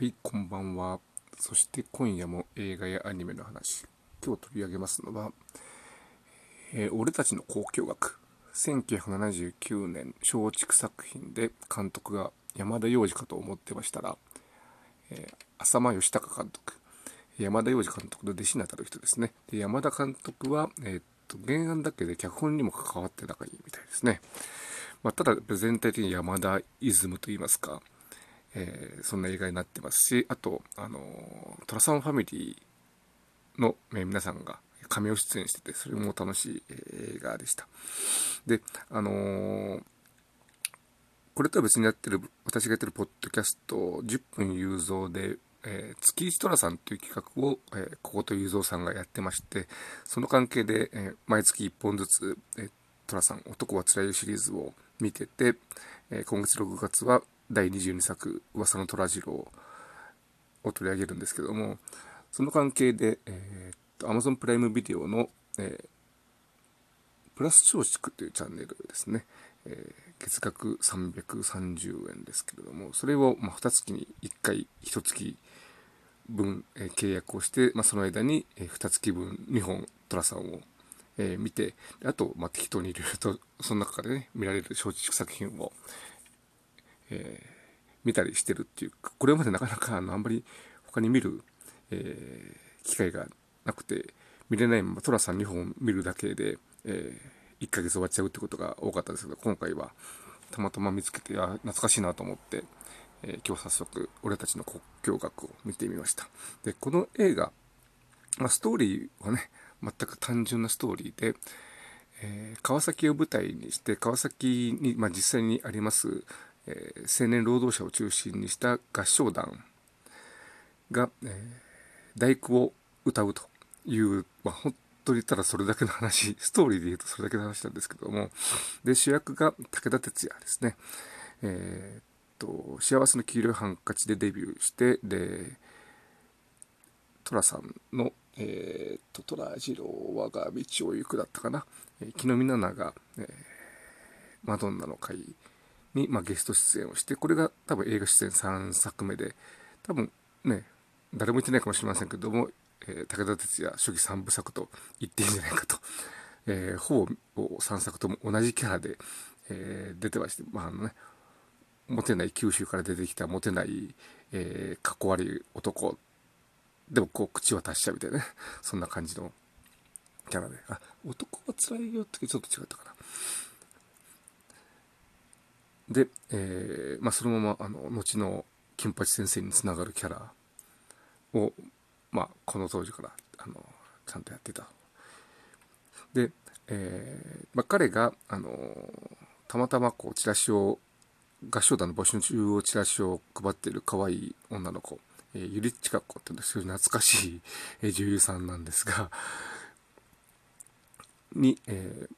はい、こんばんは。そして今夜も映画やアニメの話。今日取り上げますのは、えー、俺たちの交響楽。1979年松竹作品で監督が山田洋次かと思ってましたら、えー、浅間義孝監督。山田洋次監督の弟子に当たる人ですね。で山田監督は、えー、っと、原案だけで脚本にも関わって仲いいみたいですね。まあ、ただ全体的に山田イズムといいますか、えー、そんな映画になってますし、あと、あのー、トラさんファミリーの、えー、皆さんが仮名出演してて、それも楽しい、えー、映画でした。で、あのー、これとは別にやってる、私がやってるポッドキャスト、10分雄三で、えー、月一寅さんという企画を、えー、ここと雄三さんがやってまして、その関係で、えー、毎月1本ずつ、えー、寅さん、男はつらいシリーズを見てて、えー、今月6月は第22作「噂の虎次郎」を取り上げるんですけどもその関係で、えー、Amazon プライムビデオの、えー、プラス松竹というチャンネルですね、えー、月額330円ですけれどもそれを、まあ、2月に1回1月分、えー、契約をして、まあ、その間に、えー、2月分2本寅さんをえー、見て、あと、まあ、適当にいろいろと、その中でね、見られる松竹作品を、えー、見たりしてるっていうか、これまでなかなかあのあんまり他に見る、えー、機会がなくて、見れないまま、トラさん2本見るだけで、えー、1ヶ月終わっちゃうってことが多かったですけど、今回はたまたま見つけて、あ、懐かしいなと思って、えー、今日早速、俺たちの国境学を見てみました。で、この映画、まあ、ストーリーはね、全く単純なストーリーで、え、川崎を舞台にして、川崎に、まあ、実際にあります、えー、青年労働者を中心にした合唱団が、えー、大工を歌うという、まあ、本当に言ったらそれだけの話、ストーリーで言うとそれだけの話なんですけども、で、主役が武田鉄矢ですね。えー、っと、幸せの黄色いハンカチでデビューして、で、寅さんの、えー、っと、虎次郎我が道を行くだったかな。えー、木の実奈々が、えー、マドンナの会に、まあ、ゲスト出演をして、これが多分映画出演3作目で、多分ね、誰も言ってないかもしれませんけども、えー、武田鉄矢初期3部作と言っていいんじゃないかと、えー、ほぼ3作とも同じキャラで、えー、出てまして、まああのね、モテない九州から出てきたモテない、えー、かっこ悪い男でもこう口は達者みたいなねそんな感じのキャラで。あ男は辛いよってちょっと違ったかな。で、えー、まあ、そのままあの後の金八先生につながるキャラを、まあ、この当時からあのちゃんとやってた。で、えー、まあ、彼があのたまたまこうチラシを合唱団の募集中をチラシを配ってる可愛い女の子、えー、ゆりっちかっこっていうすごい懐かしい、女優さんなんですがに、えー、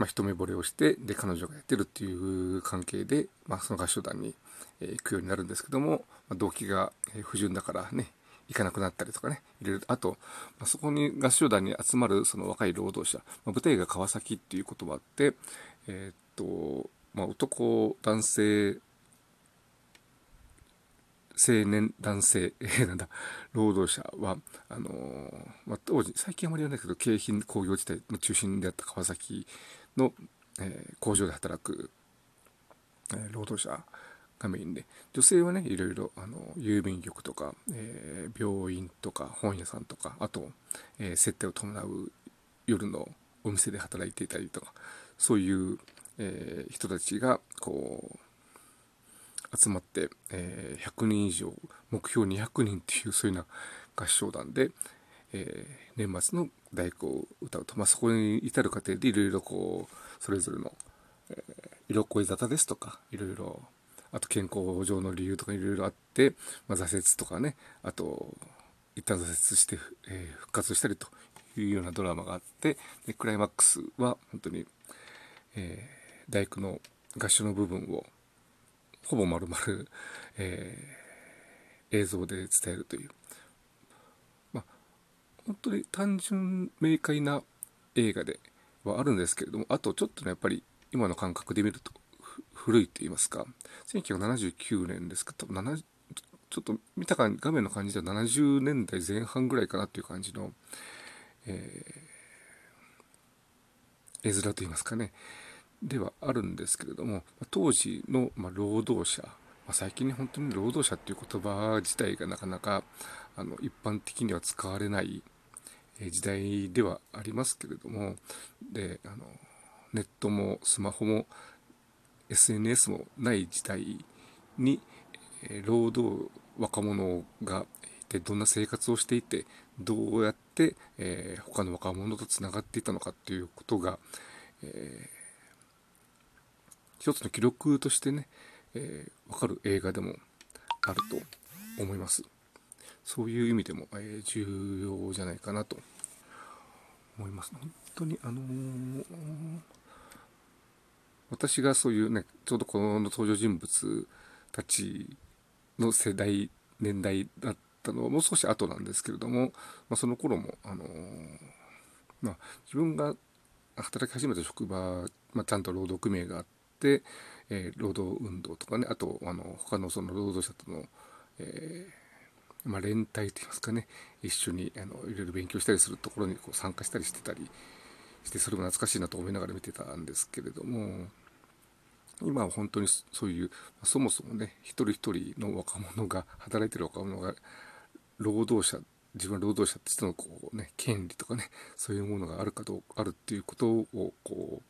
まあ、一目惚れをして、で、彼女がやってるっていう関係で、まあ、その合唱団に、え、行くようになるんですけども、まあ、動機が不純だからね、行かなくなったりとかね、いろいろ、あと、まあ、そこに合唱団に集まるその若い労働者、まあ、舞台が川崎っていうこともあって、えー、っと、まあ、男、男性、青年、男性、なんだ、労働者は、あのー、まあ、当時、最近あまり言わないけど、京浜工業地帯の中心であった川崎の、え、工場で働く、え、労働者がメインで、女性はね、いろいろ、あの、郵便局とか、え、病院とか、本屋さんとか、あと、えー、接待を伴う夜のお店で働いていたりとか、そういう、え、人たちが、こう、集まって、えー、100人以上、目標200人っていう、そういうような合唱団で、えー、年末の大工を歌うと、まあ、そこに至る過程でいろいろこうそれぞれの、えー、色恋沙汰ですとかいろいろあと健康上の理由とかいろいろあって、まあ、挫折とかねあと一旦挫折して、えー、復活したりというようなドラマがあってでクライマックスは本当に、えー、大工の合唱の部分をほぼ丸々、えー、映像で伝えるという。本当に単純明快な映画ではあるんですけれども、あとちょっとね、やっぱり今の感覚で見ると古いと言いますか、1979年ですか、多分ちょっと見た感画面の感じでは70年代前半ぐらいかなっていう感じの、えー、絵面といいますかね、ではあるんですけれども、当時の、ま労働者、ま最近に本当に労働者っていう言葉自体がなかなかあの一般的には使われない時代ではありますけれども、で、あの、ネットもスマホも SNS もない時代に、労働若者がでどんな生活をしていてどうやって、えー、他の若者とつながっていたのかっていうことが、えー、一つの記録としてね、えー、分かる映画でもあると思います。そういう意味でも、え、重要じゃないかなと思います。本当にあのー、私がそういうね、ちょうどこの登場人物たちの世代、年代だったのはもう少し後なんですけれども、まあ、その頃も、あのー、まあ、自分が働き始めた職場、まあ、ちゃんと労働組合があって、えー、労働運動とかね、あと、あの、他のその労働者との、えー、まあ、連帯といいますかね、一緒にあのいろいろ勉強したりするところにこう参加したりしてたりして、それも懐かしいなと思いながら見てたんですけれども、今は本当にそういう、そもそもね、一人一人の若者が、働いてる若者が、労働者、自分は労働者としてのこうね、権利とかね、そういうものがあるかどうか、あるっていうことを、こう、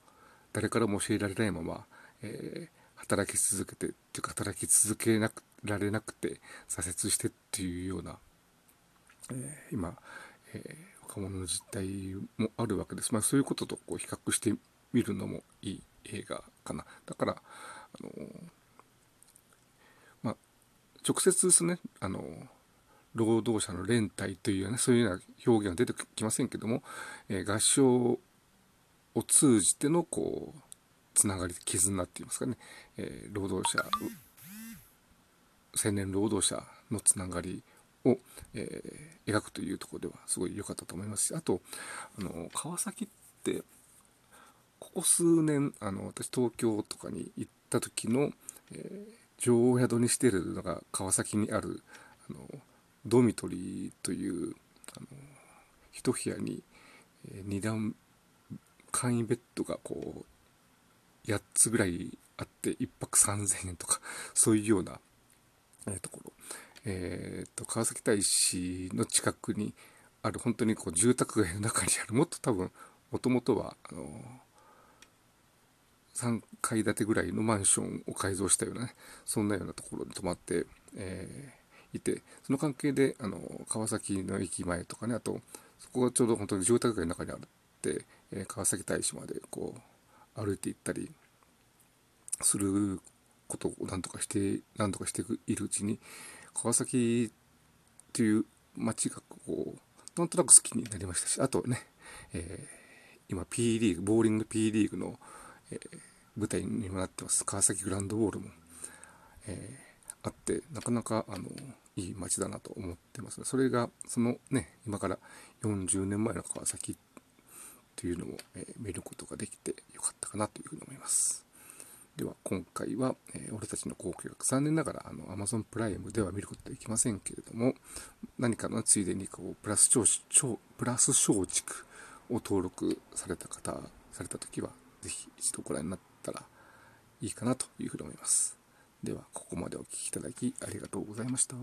誰からも教えられないまま、えー、働き続けて、っていうか働き続けなくられなくて、挫折してっていうような、えー、今、えー、若者の実態もあるわけです。まあそういうこととこう比較してみるのもいい映画かな。だから、あのまあ、直接ですね、あの労働者の連帯というね、そういうような表現が出てきませんけども、えー、合唱を通じての、こう、つながり、絆って言いますかね、えー、労働者、青年労働者のつながりを、えー、描くというところではすごい良かったと思いますし、あと、あの、川崎って、ここ数年、あの、私東京とかに行った時の、えー、常宿にしてるのが川崎にある、あの、ドミトリーという、あの、一部屋に、えー、二段、簡易ベッドがこう、8つぐらいあって、1泊3000円とか、そういうような、えー、ところ。えっ、ー、と、川崎大使の近くにある、本当にこう、住宅街の中にある、もっと多分、もともとは、あの3階建てぐらいのマンションを改造したようなね、そんなようなところに泊まって、えー、いて、その関係で、あの、川崎の駅前とかね、あと、そこがちょうど本当に住宅街の中にあるって、えー、川崎大使までこう、歩いて行ったりすることを何とかして、何とかしているうちに、川崎っていう街がこう、なんとなく好きになりましたし、あとね、えー、今 P リーグ、ボーリング P リーグの、えー、舞台にもなってます川崎グランドウォールも、えー、あってなかなかあのいい街だなと思ってます。それがそのね今から40年前の川崎というのを、え、見ることができてよかったかなというふうに思います。では今回は、えー、俺たちの好計画残念ながらあの Amazon プライムでは見ることできませんけれども何かのついでにこうプラス超プラス松竹を登録された方された時はぜひ一度ご覧になったらいいかなというふうに思います。では、ここまでお聴きいただきありがとうございました。